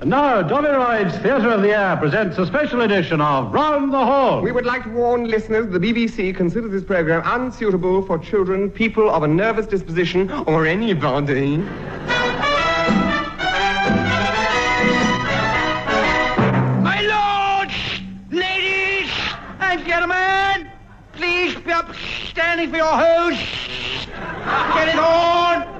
And now, Dolly Lloyd's Theatre of the Air presents a special edition of Round the Horne. We would like to warn listeners that the BBC considers this program unsuitable for children, people of a nervous disposition, or anybody. My lords, ladies, and gentlemen, please be upstanding for your host. Get it on.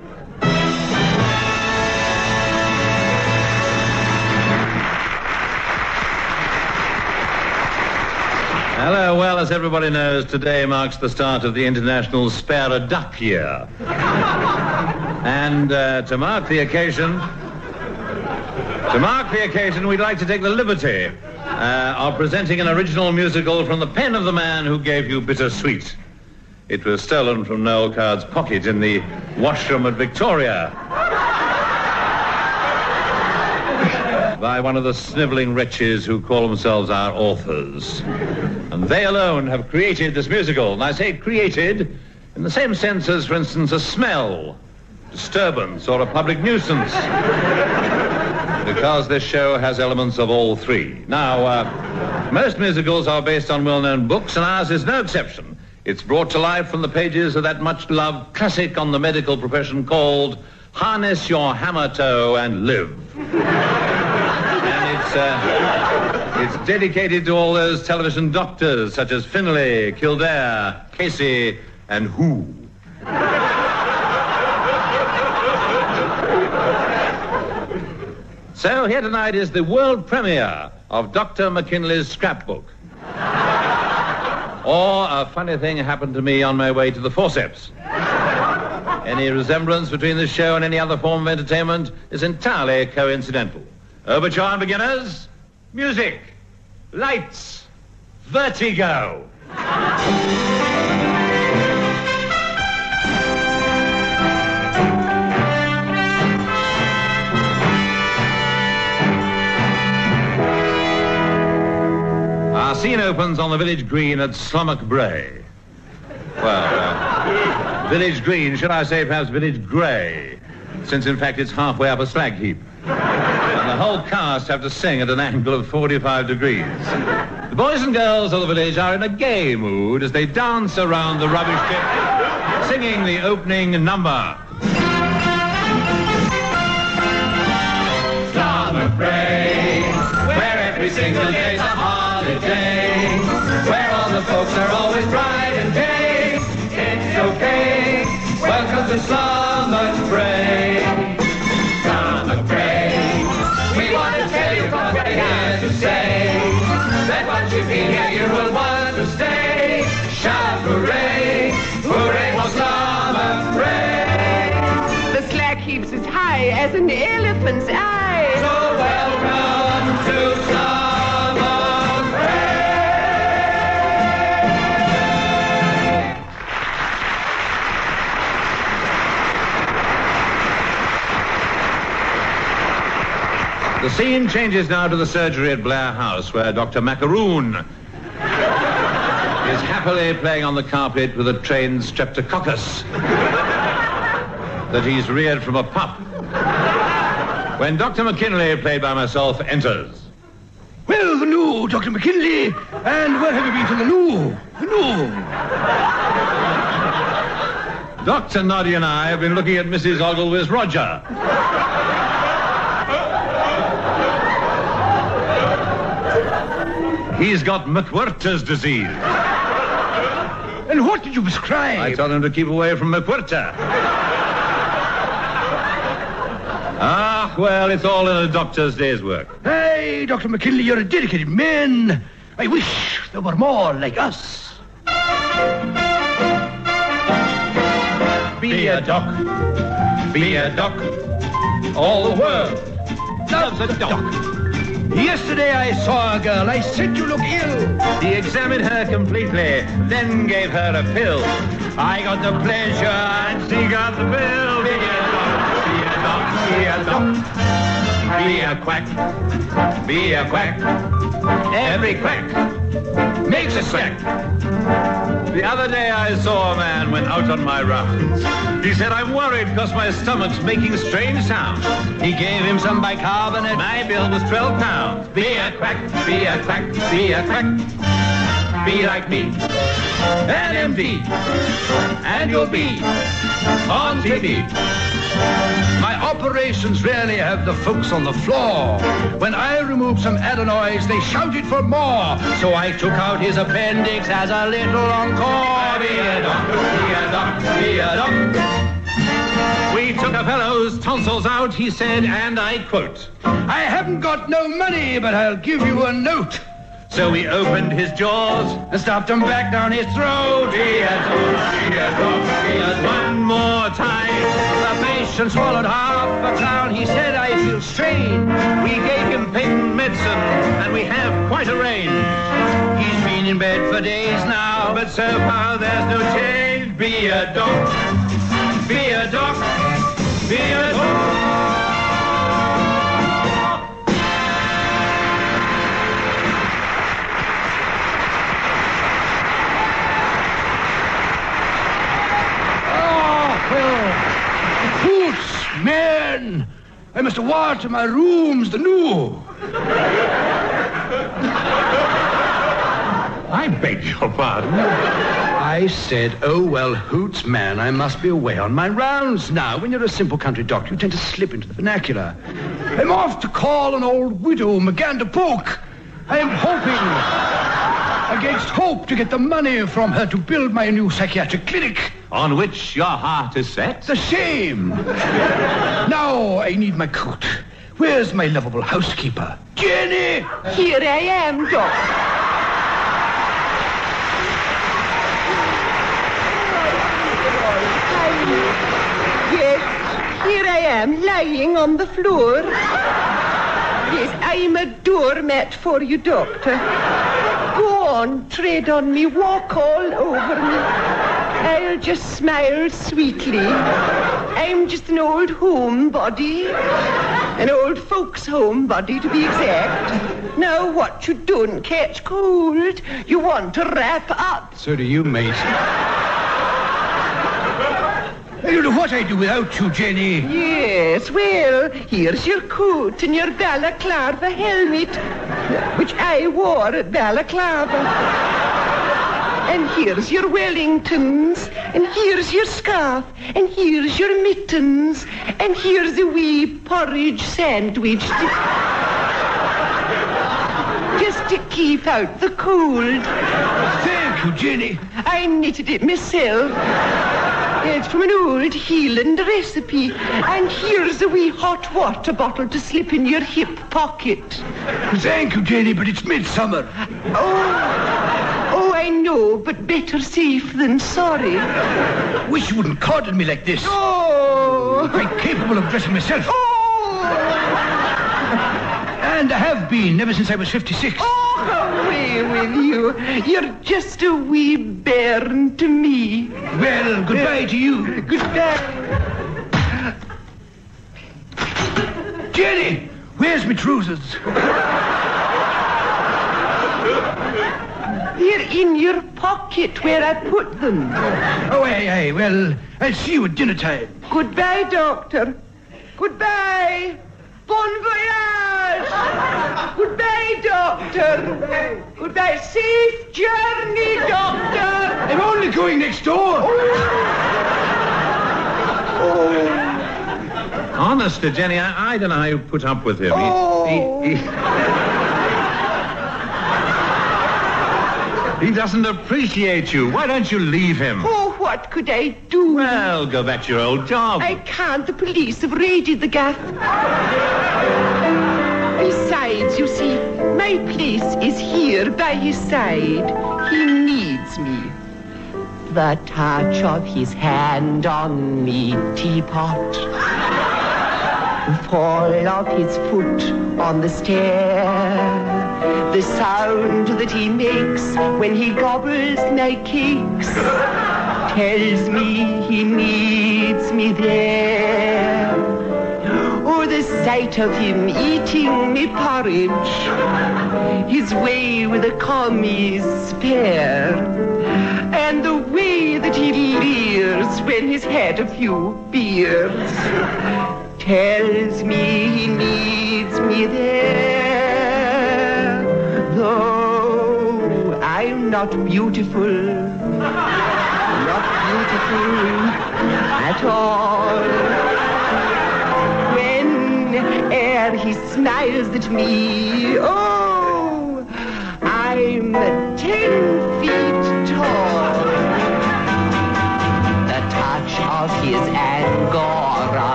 Hello. Well, as everybody knows, today marks the start of the International Spare a Duck Year. and uh, to mark the occasion, to mark the occasion, we'd like to take the liberty uh, of presenting an original musical from the pen of the man who gave you Bittersweet. It was stolen from Noel Coward's pocket in the washroom at Victoria. By one of the sniveling wretches who call themselves our authors. And they alone have created this musical. And I say created in the same sense as, for instance, a smell, disturbance, or a public nuisance. because this show has elements of all three. Now, uh, most musicals are based on well-known books, and ours is no exception. It's brought to life from the pages of that much-loved classic on the medical profession called Harness Your Hammer Toe and Live. It's, uh, it's dedicated to all those television doctors such as Finlay, Kildare, Casey, and Who. So here tonight is the world premiere of Dr. McKinlay's scrapbook. or a funny thing happened to me on my way to the forceps. Any resemblance between this show and any other form of entertainment is entirely coincidental. Overture beginners, music, lights, vertigo. Our scene opens on the village green at Slummock Bray. Well, uh, village green, should I say perhaps village grey, since in fact it's halfway up a slag heap. Whole cast have to sing at an angle of 45 degrees. The boys and girls of the village are in a gay mood as they dance around the rubbish pit, singing the opening number. Summer break, where every single day's a holiday, where all the folks are always bright and gay. It's okay, welcome to Summer break. As an elephant's eye. So welcome to summer break. The scene changes now to the surgery at Blair House, where Dr. Macaroon is happily playing on the carpet with a trained streptococcus that he's reared from a pup. When Dr. McKinlay, played by myself, enters. Well, the new Dr. McKinlay. And where have you been to the new? The new. Dr. Noddy and I have been looking at Mrs. Ogilvy's Roger. He's got McWhirter's disease. And what did you prescribe? I told him to keep away from McWhirter. Ah, well, it's all in a doctor's day's work. Hey, Dr. McKinlay, you're a dedicated man. I wish there were more like us. Be a duck, be a duck. All the world loves a duck. Yesterday I saw a girl. I said you look ill. He examined her completely, then gave her a pill. I got the pleasure and she got the bill. Be a quack. Be a quack. Every quack makes a quack. The other day I saw a man went out on my rounds. He said, I'm worried because my stomach's making strange sounds. He gave him some bicarbonate. My bill was 12 pounds. Be a quack, be a quack, be a quack. Be like me. And MD. And you'll be on TV. Operations really have the folks on the floor. When I removed some adenoids, they shouted for more. So I took out his appendix as a little encore. Be a be a doc, be a doc. We took a fellow's tonsils out, he said, and I quote. I haven't got no money, but I'll give you a note. So we opened his jaws. And stopped him back down his throat. Doc, be a doc, be a. One more time. The patient swallowed half a crown. He said, I feel strained. We gave him patent medicine, and we have quite a range. He's been in bed for days now. But so far there's no change. Be a doc, be a doc, be a doc. Man! I must water my rooms the new. I beg your pardon. I said, oh, well, Hoots, man, I must be away on my rounds now. When you're a simple country doctor, you tend to slip into the vernacular. I'm off to call an old widow, McGander Poke. I am hoping, against hope, to get the money from her to build my new psychiatric clinic. On which your heart is set. The same. now I need my coat. Where's my lovable housekeeper? Jenny! Here I am, Doc. Yes, here I am, lying on the floor. Yes, I'm a doormat for you, Doctor. On, tread on me, walk all over me. I'll just smile sweetly. I'm just an old homebody. An old folks' homebody, to be exact. Now, what you don't catch cold, you want to wrap up. So do you, mate. You know what I do without you, Jenny. Yes, well, here's your coat and your balaclava helmet, which I wore at balaclava. And here's your Wellingtons, and here's your scarf, and here's your mittens, and here's a wee porridge sandwich. To... Just to keep out the cold. Thank you, Jenny. I knitted it myself. It's from an old Heeland recipe. And here's a wee hot water bottle to slip in your hip pocket. Thank you, Jenny, but it's midsummer. Oh, oh, I know, but better safe than sorry. Wish you wouldn't coddle me like this. Oh, I'm capable of dressing myself. oh, And I have been ever since I was 56. oh, with you. You're just a wee bairn to me. Well, goodbye to you. Goodbye. Jenny, where's my trousers? They're in your pocket where I put them. Oh, aye, aye. Well, I'll see you at dinner time. Goodbye, Doctor. Goodbye. Bon voyage. Goodbye, Doctor. Goodbye. Safe journey, Doctor. I'm only going next door. Oh. Honest to Jenny, I, I don't know how you put up with him. He- Oh. He, he, oh. he doesn't appreciate you. Why don't you leave him? Oh, what could I do? Well, go back to your old job. I can't. The police have raided the gaff. Besides, you see, my place is here by his side. He needs me. The touch of his hand on me teapot. The fall of his foot on the stair. The sound that he makes when he gobbles my cakes tells me he needs me there. Oh, the sight of him eating me porridge, his way with a commie's spare, and the way that he leers when he's had a few beers, tells me he needs me there, though I'm not beautiful, beautiful at all. When ere he smiles at me, oh,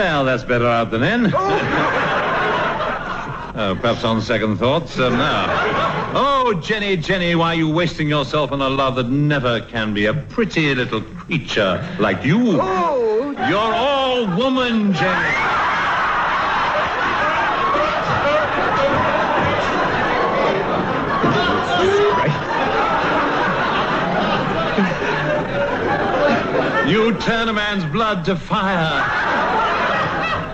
Well, that's better out than in. Oh, perhaps on second thoughts, um, now. Oh, Jenny, Jenny, why are you wasting yourself on a love that never can be a pretty little creature like you? Oh, You're all woman, Jenny. You turn a man's blood to fire.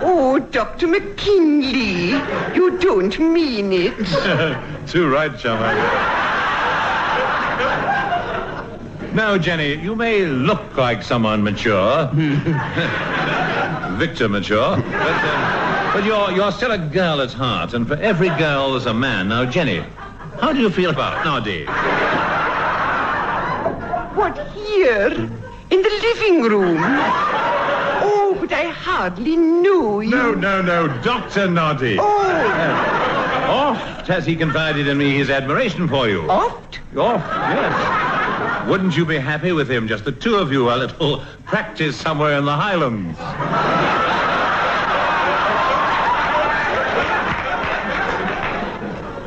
Oh, Dr. McKinlay, you don't mean it. Too right, chummer. Now, Jenny, you may look like someone mature. Victor mature. But, um, but you're, you're still a girl at heart, and for every girl there's a man. Now, Jenny, how do you feel about Noddy? What, here? In the living room? Oh, but I hardly knew you. No, no, no, Dr. Noddy. Oh. oh, Oft has he confided in me his admiration for you. oft? Oft, yes. Wouldn't you be happy with him, just the two of you, a little practice somewhere in the Highlands?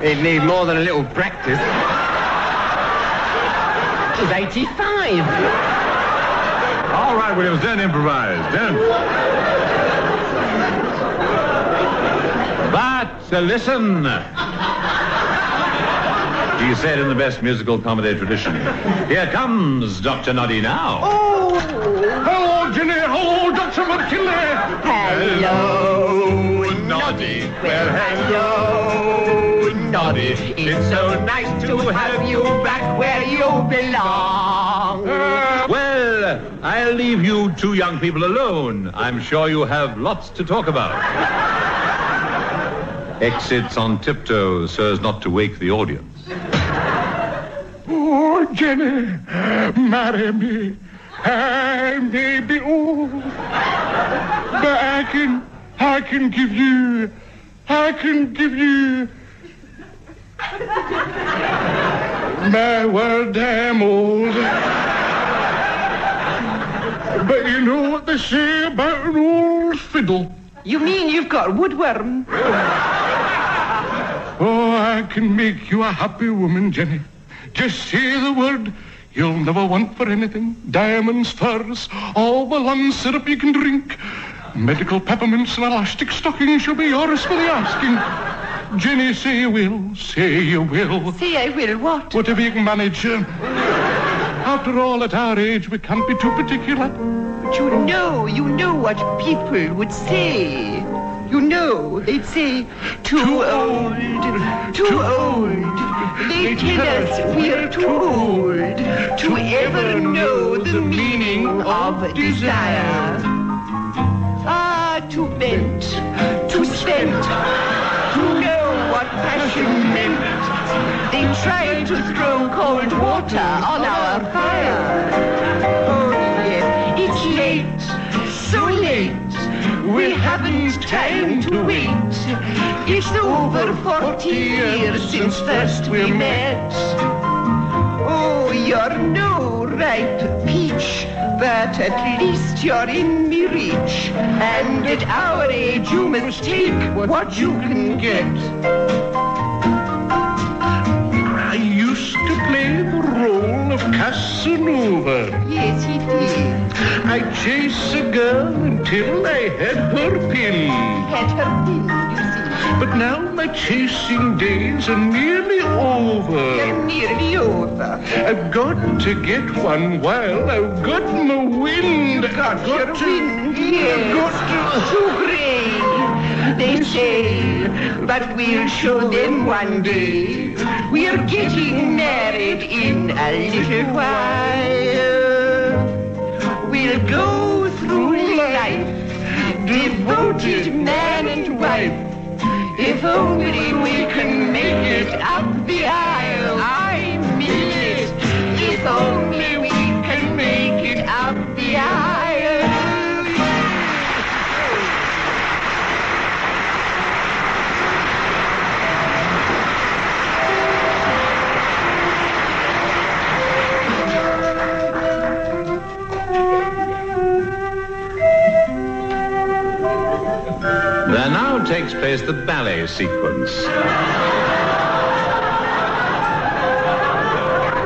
He'd need more than a little practice. He's 85. All right, Williams, don't improvise. Don't. Uh, listen. He said in the best musical comedy tradition. Here comes Dr. Noddy now. Oh, Hello, Jenny. Hello, Dr. McKinlay. hello, Noddy. Well, hello, Noddy. It's so nice to have you back where you belong. Well, I'll leave you two young people alone. I'm sure you have lots to talk about. Exits on tiptoe so as not to wake the audience. Oh, Jenny, marry me. I may be old, but I can, I can give you, I can give you. My word, I'm old. But you know what they say about an old fiddle. You mean you've got woodworm? Oh, I can make you a happy woman, Jenny. Just say the word. You'll never want for anything. Diamonds, furs, all the land syrup you can drink. Medical peppermints and elastic stockings shall be yours for the asking. Jenny, say you will. Say you will. Say I will what? Whatever you can manage. uh, After all, at our age, we can't be too particular. But you know, you know what people would say. You know, they'd say, too, Too old, old, too, too old. They tell us we're too old to ever know the meaning of desire. Ah, too bent, too spent, to know what passion meant. They tried to throw cold water on our fire. We haven't time to wait. It's over forty years since first we met. Oh, you're no ripe peach, but at least you're in me reach. And at our age, you must take what you can get. I used to play the of Casanova. Yes, he did. I'd chase a girl until I had her pin. Had her pin, you see. But now my chasing days are nearly over. You're nearly over. I've got to get one while I've got my wind. Got your wind, yes. Too grey, they say. But we'll show them one day. We're getting married in a little while. We'll go through life, devoted man and wife. If only we can make it up the aisle. I mean it. If only we can make it up the aisle. Takes place the ballet sequence.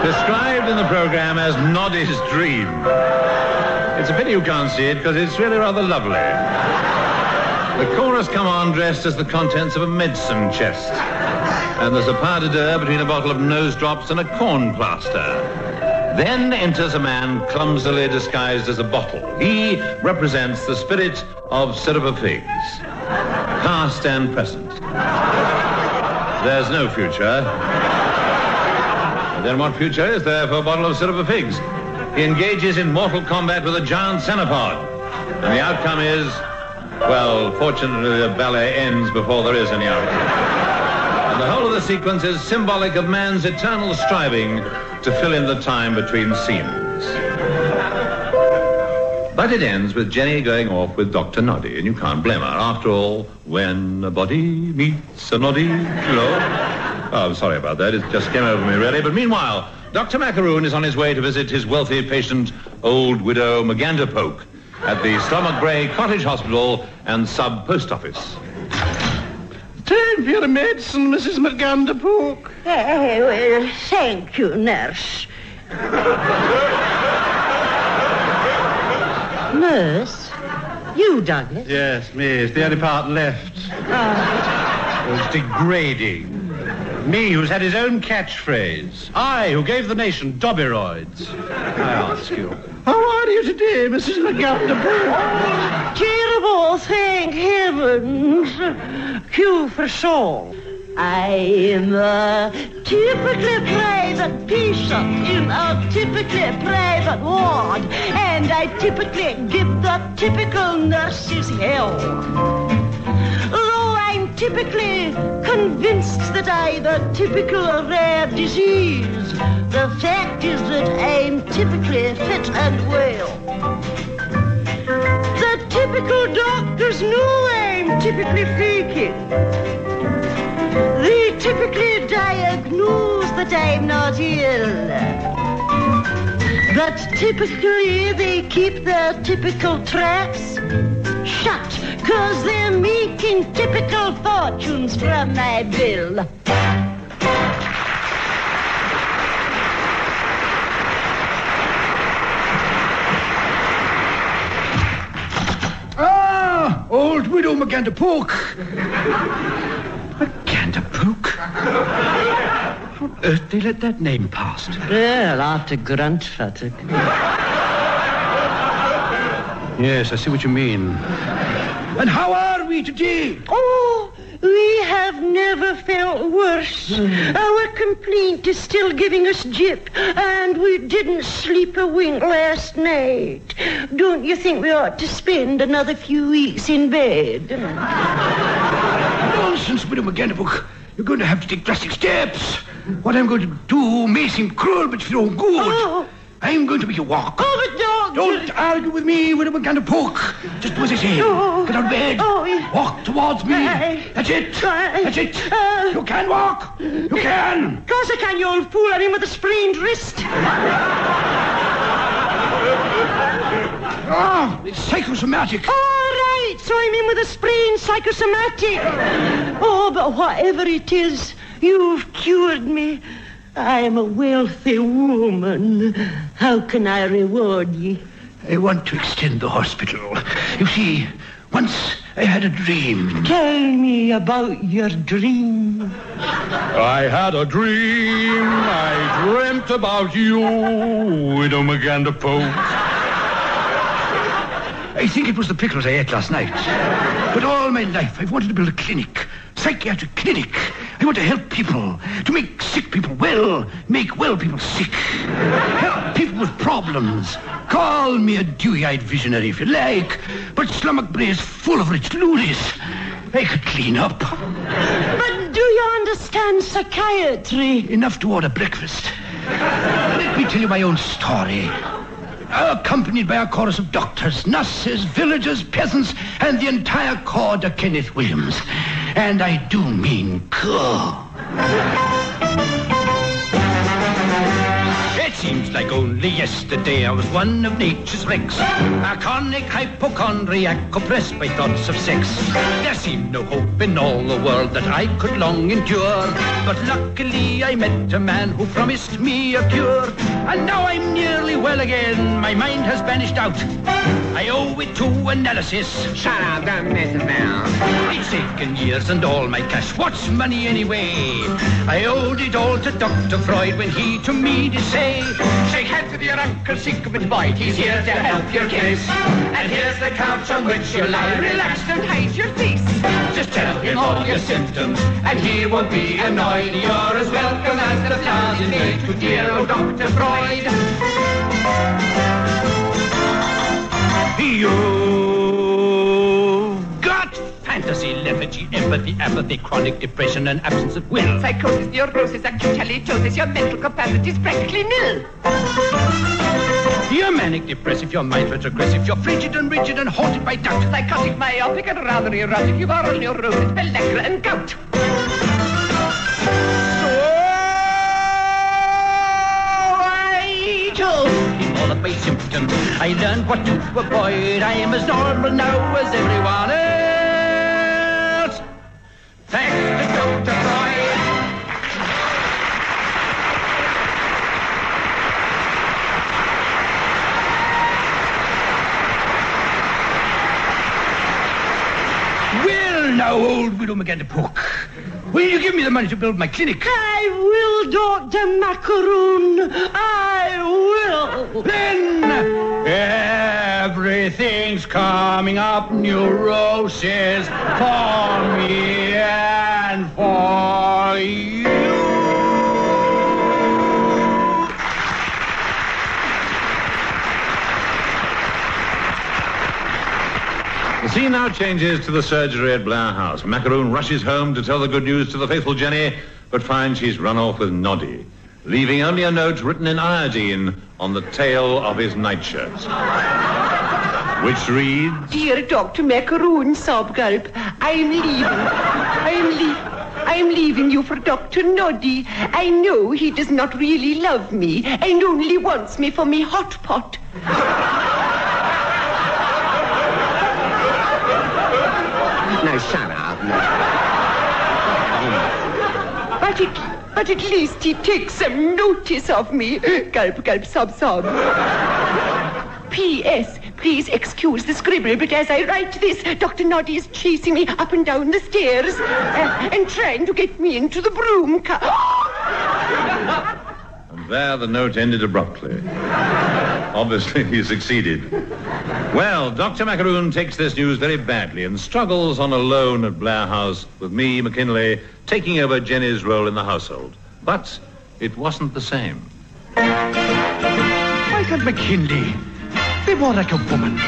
Described in the program as Noddy's Dream. It's a pity you can't see it because it's really rather lovely. The chorus come on dressed as the contents of a medicine chest. And there's a pas de deux between a bottle of nose drops and a corn plaster. Then enters a man clumsily disguised as a bottle. He represents the spirit of syrup of figs, past and present. There's no future. Then what future is there for a bottle of of figs? He engages in mortal combat with a giant cenopod. And the outcome is, well, fortunately the ballet ends before there is any outcome. And the whole of the sequence is symbolic of man's eternal striving to fill in the time between scenes. But it ends with Jenny going off with Dr. Noddy, and you can't blame her. After all, when a body meets a noddy, you know. Oh, I'm sorry about that. It just came over me, really. But meanwhile, Dr. Macaroon is on his way to visit his wealthy patient, old widow Magandapoke, at the Stomach Grey Cottage Hospital and Sub Post Office. Time for your medicine, Mrs. McGanderpook. Eh, well, thank you, nurse. nurse? You, Douglas? Yes, me. It's the only part left. Oh, It was degrading. Me, who's had his own catchphrase. I, who gave the nation Dobberoids. I ask you. How are you today, Mrs. McGanderpook? terrible, thank heavens. Q for soul. I am a typically private patient in a typically private ward, and I typically give the typical nurses hell. Though I'm typically convinced that I've a typical rare disease, the fact is that I'm typically fit and well. The typical doctors know I'm typically faking. They typically diagnose that I'm not ill. But typically they keep their typical traps shut, cause they're making typical fortunes from my bill. Ah, old widow McGanderpook. McGanderpook? How on earth they let that name pass? Well, after Grandfather. Eh? Yes, I see what you mean. And how are we today? Oh, we have never felt worse. Hmm. Our complaint is still giving us jip, and we didn't sleep a wink last night. Don't you think we ought to spend another few weeks in bed? Nonsense, widow McGanderpook. You're going to have to take drastic steps. What I'm going to do may seem cruel, but for your good. Oh. I'm going to make you walk. Oh, but. Don't argue with me, Widow McGanderpoke. Just do as I say. Oh. Get out of bed. Oh, yeah. Walk towards me. Aye. That's it. Aye. That's it. Uh. you can walk. You can. Of course I can, you old fool. I'm in with a sprained wrist. Ah, it's psychosomatic. All right, so I'm in with a sprained psychosomatic. Oh, but whatever it is, you've cured me. I am a wealthy woman. How can I reward ye? I want to extend the hospital. You see, once I had a dream. Tell me about your dream. I had a dream. I dreamt about you, Widow McGanderpoke. I think it was the pickles I ate last night. But all my life, I've wanted to build a clinic. Psychiatric clinic. I want to help people. To make sick people well. Make well people sick. Help people with problems. Call me a dewy-eyed visionary if you like. But Slummock Bray is full of rich loonies. I could clean up. But do you understand psychiatry? Enough to order breakfast. Let me tell you my own story. Accompanied by a chorus of doctors, nurses, villagers, peasants, and the entire corps de Kenneth Williams. And I do mean corps. It seems like only yesterday I was one of nature's wrecks. A chronic hypochondriac oppressed by thoughts of sex. There seemed no hope in all the world that I could long endure. But luckily I met a man who promised me a cure. And now I'm nearly well again. My mind has vanished out. I owe it to analysis. Shut up, don't mess around. It's taken years and all my cash. What's money anyway? I owed it all to Dr. Freud when he to me did say, Shake hands with your Uncle Sigmund Freud. He's here to help your case. And here's the couch on which you lie relaxed and hide your face. just tell him all your symptoms. And he won't be annoyed. You're as welcome as the flowers in May to dear old Dr. Freud. You fantasy, lethargy, empathy, apathy, chronic depression, and absence of will. Psychosis, neurosis, acute halitosis. Your mental capacity is practically nil. You're manic depressive, your mind retrogressive, you're frigid and rigid and haunted by doubt. Psychotic, myopic, and rather erotic. You've oral neurosis, pellagra, and gout. I told him all of my symptoms. I learned what to avoid. I am as normal now as everyone else. Old widow McGanderpoke, will you give me the money to build my clinic? I will, Dr. Macaroon. I will. Then everything's coming up neurosis for me and for you. Scene now changes to the surgery at Blair House. Macaroon rushes home to tell the good news to the faithful Jenny, but finds she's run off with Noddy, leaving only a note written in iodine on the tail of his nightshirt. Which reads, Dear Dr. Macaroon, sob gulp, I'm leaving. I'm leaving. I'm leaving you for Dr. Noddy. I know he does not really love me and only wants me for me hot pot. No, shut up. No. But at, but at least he takes some notice of me. Gulp, gulp, sob, sob. P.S. Please excuse the scribble, but as I write this, Dr. Noddy is chasing me up and down the stairs uh, and trying to get me into the broom car. there the note ended abruptly. Obviously, he succeeded. Well, Dr. Macaroon takes this news very badly and struggles on alone at Blair House with me, McKinlay, taking over Jenny's role in the household. But it wasn't the same. Why can't McKinlay be more like a woman?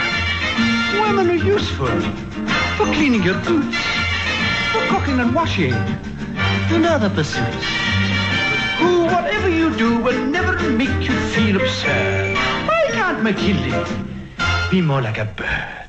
Women are useful for cleaning your boots, for cooking and washing, and other pursuits. Who, whatever you do, will never make you feel absurd. Why can't McKinlay, be more like a bird.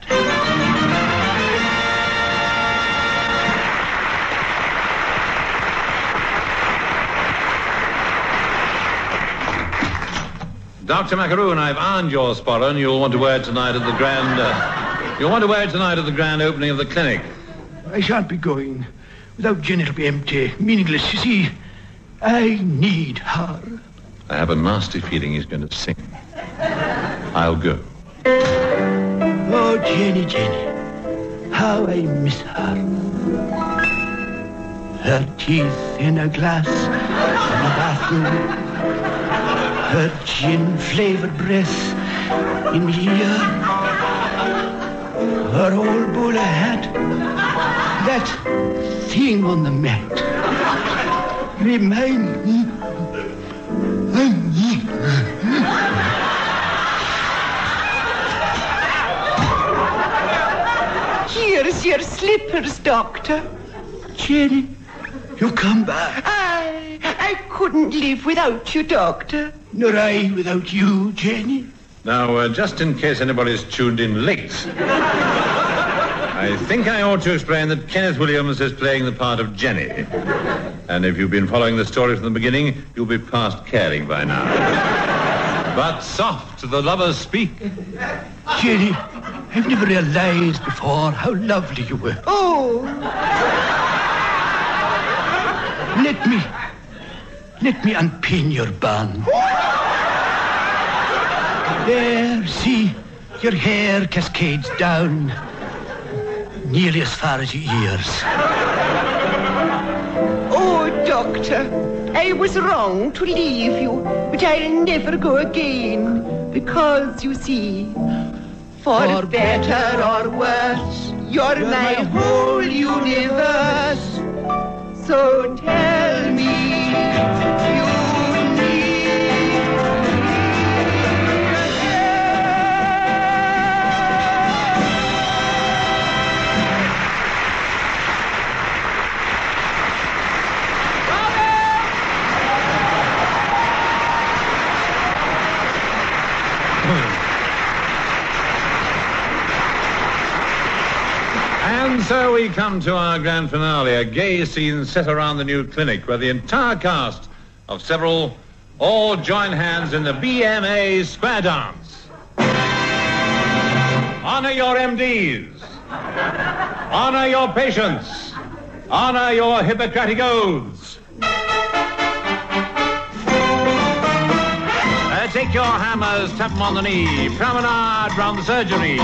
Dr. Macaroon, I've earned your sporran. You'll want to wear it tonight at the grand... Uh, you'll want to wear it tonight at the grand opening of the clinic. I shan't be going. Without Jen, it'll be empty, meaningless. You see, I need her. I have a nasty feeling he's going to sing. I'll go. Oh, Jenny, Jenny, how I miss her. Her teeth in a glass in the bathroom. Her gin-flavored breath in here. Her old bowler hat. That thing on the mat. Remind me. Here's your slippers, Doctor. Jenny, you come back. I, I couldn't live without you, Doctor. Nor I without you, Jenny. Now, uh, just in case anybody's tuned in late, I think I ought to explain that Kenneth Williams is playing the part of Jenny. And if you've been following the story from the beginning, you'll be past caring by now. But soft, the lovers speak. Jenny, I've never realized before how lovely you were. Oh, Let me, let me unpin your bun. There, see, your hair cascades down, nearly as far as your ears. Doctor. I was wrong to leave you, but I'll never go again. Because, you see, for, For better better or worse, you're, you're my my whole universe. So tell so we come to our grand finale, a gay scene set around the new clinic where the entire cast of several all join hands in the BMA square dance. Honor your MDs. Honor your patients. Honor your Hippocratic oaths. Uh, take your hammers, tap them on the knee. Promenade round the surgery.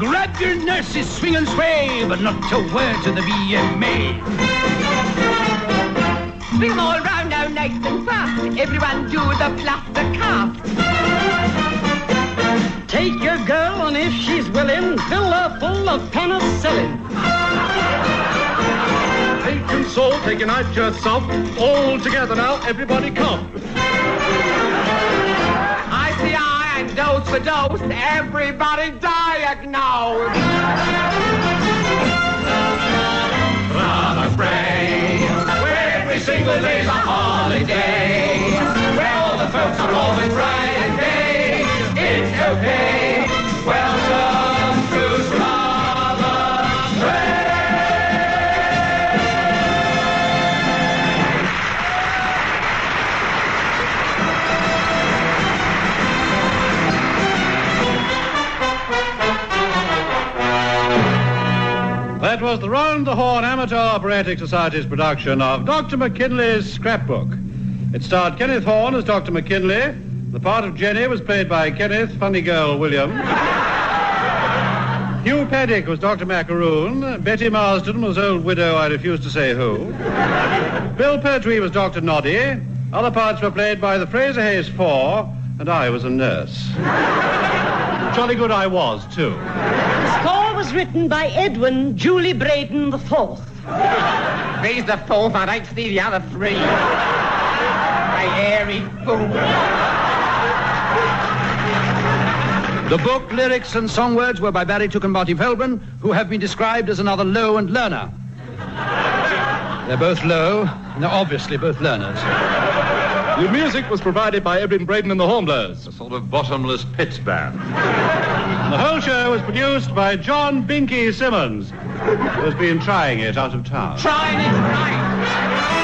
Grab your nurses, swing and sway, but not a word to the BMA. Swing 'em all round now, nice and fast. Everyone do the plaster cast. Take your girl, and if she's willing, fill her full of penicillin. Take console, take a night to yourself. All together now, everybody come. And dose for dose. Everybody diagnose. Summer spray, where every single day's a holiday, where all the folks are always bright and gay. It's okay. Was the Round the Horne Amateur Operatic Society's production of Dr. McKinlay's Scrapbook. It starred Kenneth Horne as Dr. McKinlay. The part of Jenny was played by Kenneth Funny Girl Williams. Hugh Paddick was Dr. Macaroon. Betty Marsden was old widow, I refuse to say who. Bill Pertwee was Dr. Noddy. Other parts were played by the Fraser Hayes Four, and I was a nurse. Jolly good I was, too. The was written by Edwin Julie Braden IV. Raise the fourth, I don't see the other three. My hairy fool. The book, lyrics, and song words were by Barry Took and Marty Feldman, who have been described as another Low and Learner. They're both low, and they're obviously both learners. The music was provided by Edwin Braden and the Hornblowers. A sort of bottomless pits band. And the whole show was produced by John Binky Simmons, who has been trying it out of town. Trying it right.